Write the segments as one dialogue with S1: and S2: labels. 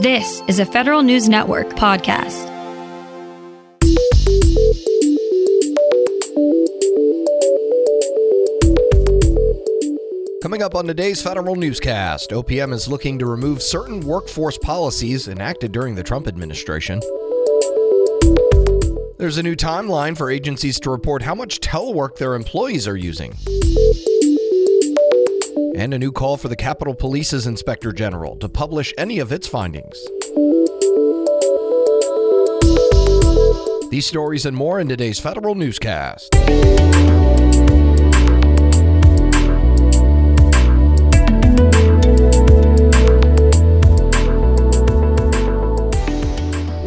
S1: This is a Federal News Network podcast.
S2: Coming up on today's Federal Newscast, OPM is looking to remove certain workforce policies enacted during the Trump administration. There's a new timeline for agencies to report how much telework their employees are using. And a new call for the Capitol Police's Inspector General to publish any of its findings. These stories and more in today's Federal Newscast.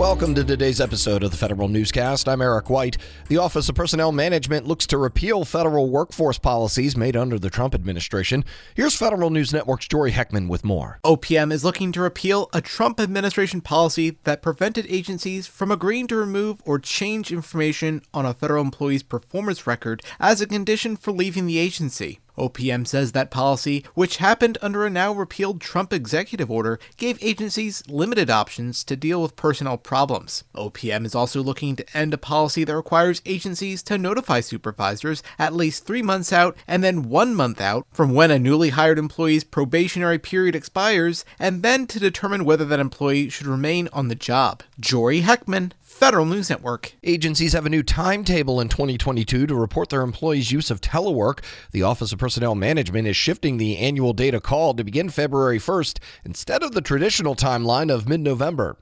S2: Welcome to today's episode of the Federal Newscast. I'm Eric White. The Office of Personnel Management looks to repeal federal workforce policies made under the Trump administration. Here's Federal News Network's Jory Heckman with more.
S3: OPM is looking to repeal a Trump administration policy that prevented agencies from agreeing to remove or change information on a federal employee's performance record as a condition for leaving the agency. OPM says that policy, which happened under a now repealed Trump executive order, gave agencies limited options to deal with personnel problems. OPM is also looking to end a policy that requires agencies to notify supervisors at least three months out and then one month out from when a newly hired employee's probationary period expires, and then to determine whether that employee should remain on the job. Jory Heckman, Federal News Network.
S2: Agencies have a new timetable in 2022 to report their employees' use of telework. The Office of Personnel Management is shifting the annual data call to begin February 1st instead of the traditional timeline of mid November.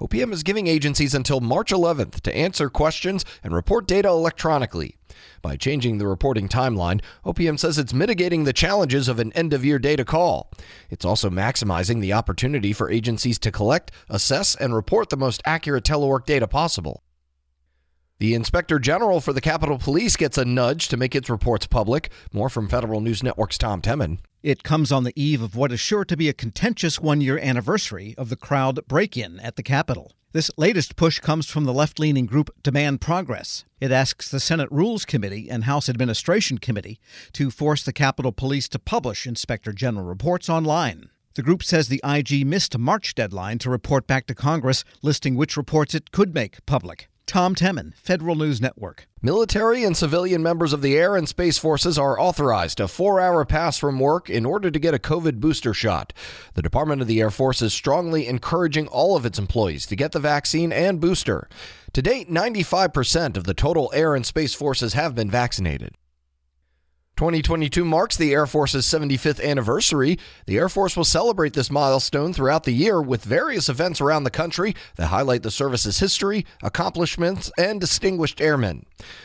S2: OPM is giving agencies until March 11th to answer questions and report data electronically. By changing the reporting timeline, OPM says it's mitigating the challenges of an end of year data call. It's also maximizing the opportunity for agencies to collect, assess, and report the most accurate telework data possible. The Inspector General for the Capitol Police gets a nudge to make its reports public. More from Federal News Network's Tom Temin.
S4: It comes on the eve of what is sure to be a contentious one year anniversary of the crowd break in at the Capitol. This latest push comes from the left leaning group Demand Progress. It asks the Senate Rules Committee and House Administration Committee to force the Capitol Police to publish Inspector General reports online. The group says the IG missed a March deadline to report back to Congress listing which reports it could make public. Tom Temin, Federal News Network.
S2: Military and civilian members of the Air and Space Forces are authorized a four hour pass from work in order to get a COVID booster shot. The Department of the Air Force is strongly encouraging all of its employees to get the vaccine and booster. To date, 95% of the total Air and Space Forces have been vaccinated. 2022 marks the Air Force's 75th anniversary. The Air Force will celebrate this milestone throughout the year with various events around the country that highlight the service's history, accomplishments, and distinguished airmen.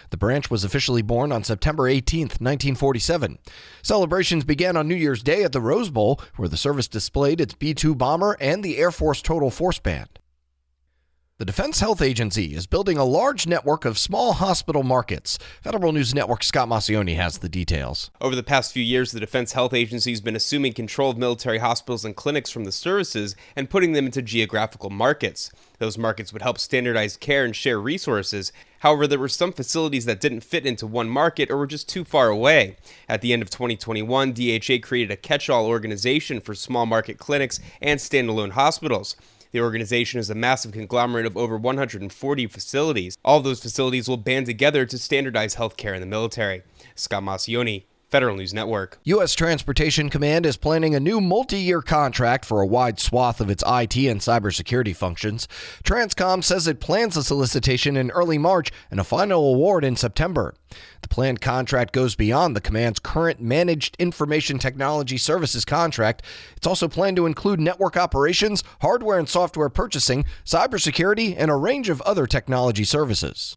S2: The branch was officially born on September 18, 1947. Celebrations began on New Year's Day at the Rose Bowl, where the service displayed its B 2 bomber and the Air Force Total Force Band. The Defense Health Agency is building a large network of small hospital markets. Federal News Network Scott Maucione has the details.
S5: Over the past few years, the Defense Health Agency has been assuming control of military hospitals and clinics from the services and putting them into geographical markets. Those markets would help standardize care and share resources. However, there were some facilities that didn't fit into one market or were just too far away. At the end of 2021, DHA created a catch all organization for small market clinics and standalone hospitals. The organization is a massive conglomerate of over 140 facilities. All those facilities will band together to standardize healthcare in the military. Scott Maucione, Federal News Network.
S2: U.S. Transportation Command is planning a new multi year contract for a wide swath of its IT and cybersecurity functions. Transcom says it plans a solicitation in early March and a final award in September. The planned contract goes beyond the command's current Managed Information Technology Services contract. It's also planned to include network operations, hardware and software purchasing, cybersecurity, and a range of other technology services.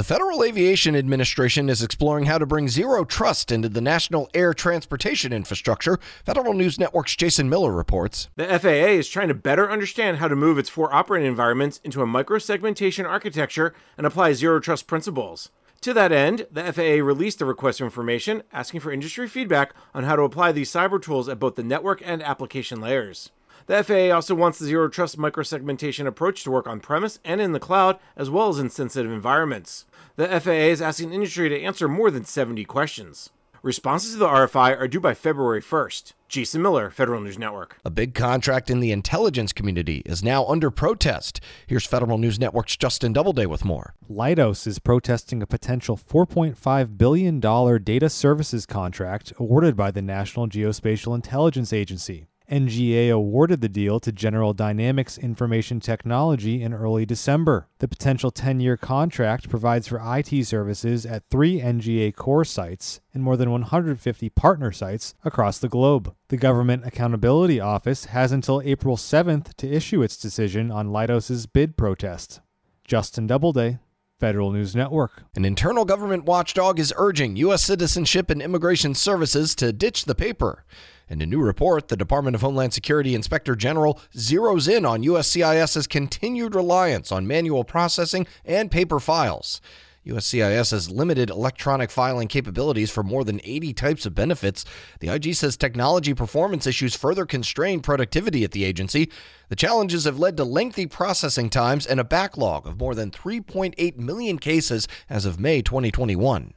S2: The Federal Aviation Administration is exploring how to bring zero trust into the national air transportation infrastructure. Federal News Network's Jason Miller reports.
S6: The FAA is trying to better understand how to move its four operating environments into a microsegmentation architecture and apply zero trust principles. To that end, the FAA released a request for information asking for industry feedback on how to apply these cyber tools at both the network and application layers. The FAA also wants the zero trust microsegmentation approach to work on premise and in the cloud, as well as in sensitive environments. The FAA is asking industry to answer more than 70 questions. Responses to the RFI are due by February 1st. Jason Miller, Federal News Network.
S2: A big contract in the intelligence community is now under protest. Here's Federal News Network's Justin Doubleday with more.
S7: Leidos is protesting a potential $4.5 billion data services contract awarded by the National Geospatial Intelligence Agency. NGA awarded the deal to General Dynamics Information Technology in early December. The potential 10 year contract provides for IT services at three NGA core sites and more than 150 partner sites across the globe. The Government Accountability Office has until April 7th to issue its decision on Leidos' bid protest. Justin Doubleday, Federal News Network.
S2: An internal government watchdog is urging U.S. Citizenship and Immigration Services to ditch the paper. In a new report, the Department of Homeland Security Inspector General zeroes in on USCIS's continued reliance on manual processing and paper files. USCIS has limited electronic filing capabilities for more than 80 types of benefits. The IG says technology performance issues further constrain productivity at the agency. The challenges have led to lengthy processing times and a backlog of more than 3.8 million cases as of May 2021.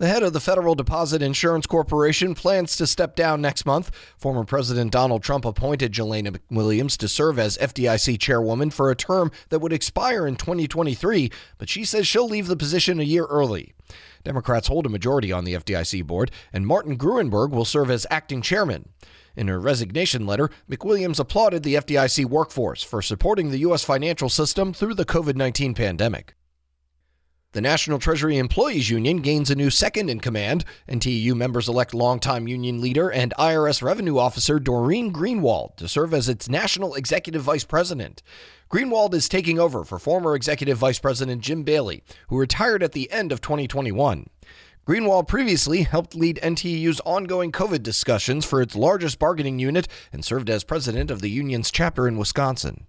S2: The head of the Federal Deposit Insurance Corporation plans to step down next month. Former President Donald Trump appointed Jelena McWilliams to serve as FDIC chairwoman for a term that would expire in 2023, but she says she'll leave the position a year early. Democrats hold a majority on the FDIC board, and Martin Gruenberg will serve as acting chairman. In her resignation letter, McWilliams applauded the FDIC workforce for supporting the U.S. financial system through the COVID 19 pandemic. The National Treasury Employees Union gains a new second in command. NTEU members elect longtime union leader and IRS revenue officer Doreen Greenwald to serve as its national executive vice president. Greenwald is taking over for former executive vice president Jim Bailey, who retired at the end of 2021. Greenwald previously helped lead NTEU's ongoing COVID discussions for its largest bargaining unit and served as president of the union's chapter in Wisconsin.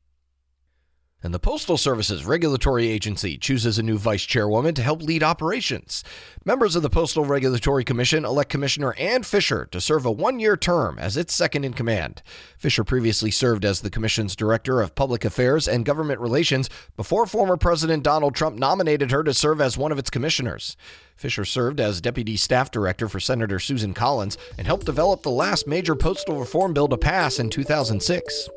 S2: And the Postal Service's regulatory agency chooses a new vice chairwoman to help lead operations. Members of the Postal Regulatory Commission elect Commissioner Ann Fisher to serve a one year term as its second in command. Fisher previously served as the Commission's Director of Public Affairs and Government Relations before former President Donald Trump nominated her to serve as one of its commissioners. Fisher served as Deputy Staff Director for Senator Susan Collins and helped develop the last major postal reform bill to pass in 2006.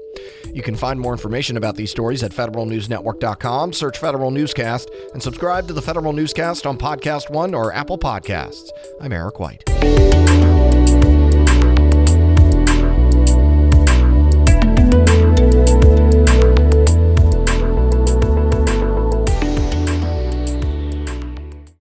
S2: You can find more information about these stories at federalnewsnetwork.com, search Federal Newscast, and subscribe to the Federal Newscast on Podcast One or Apple Podcasts. I'm Eric White.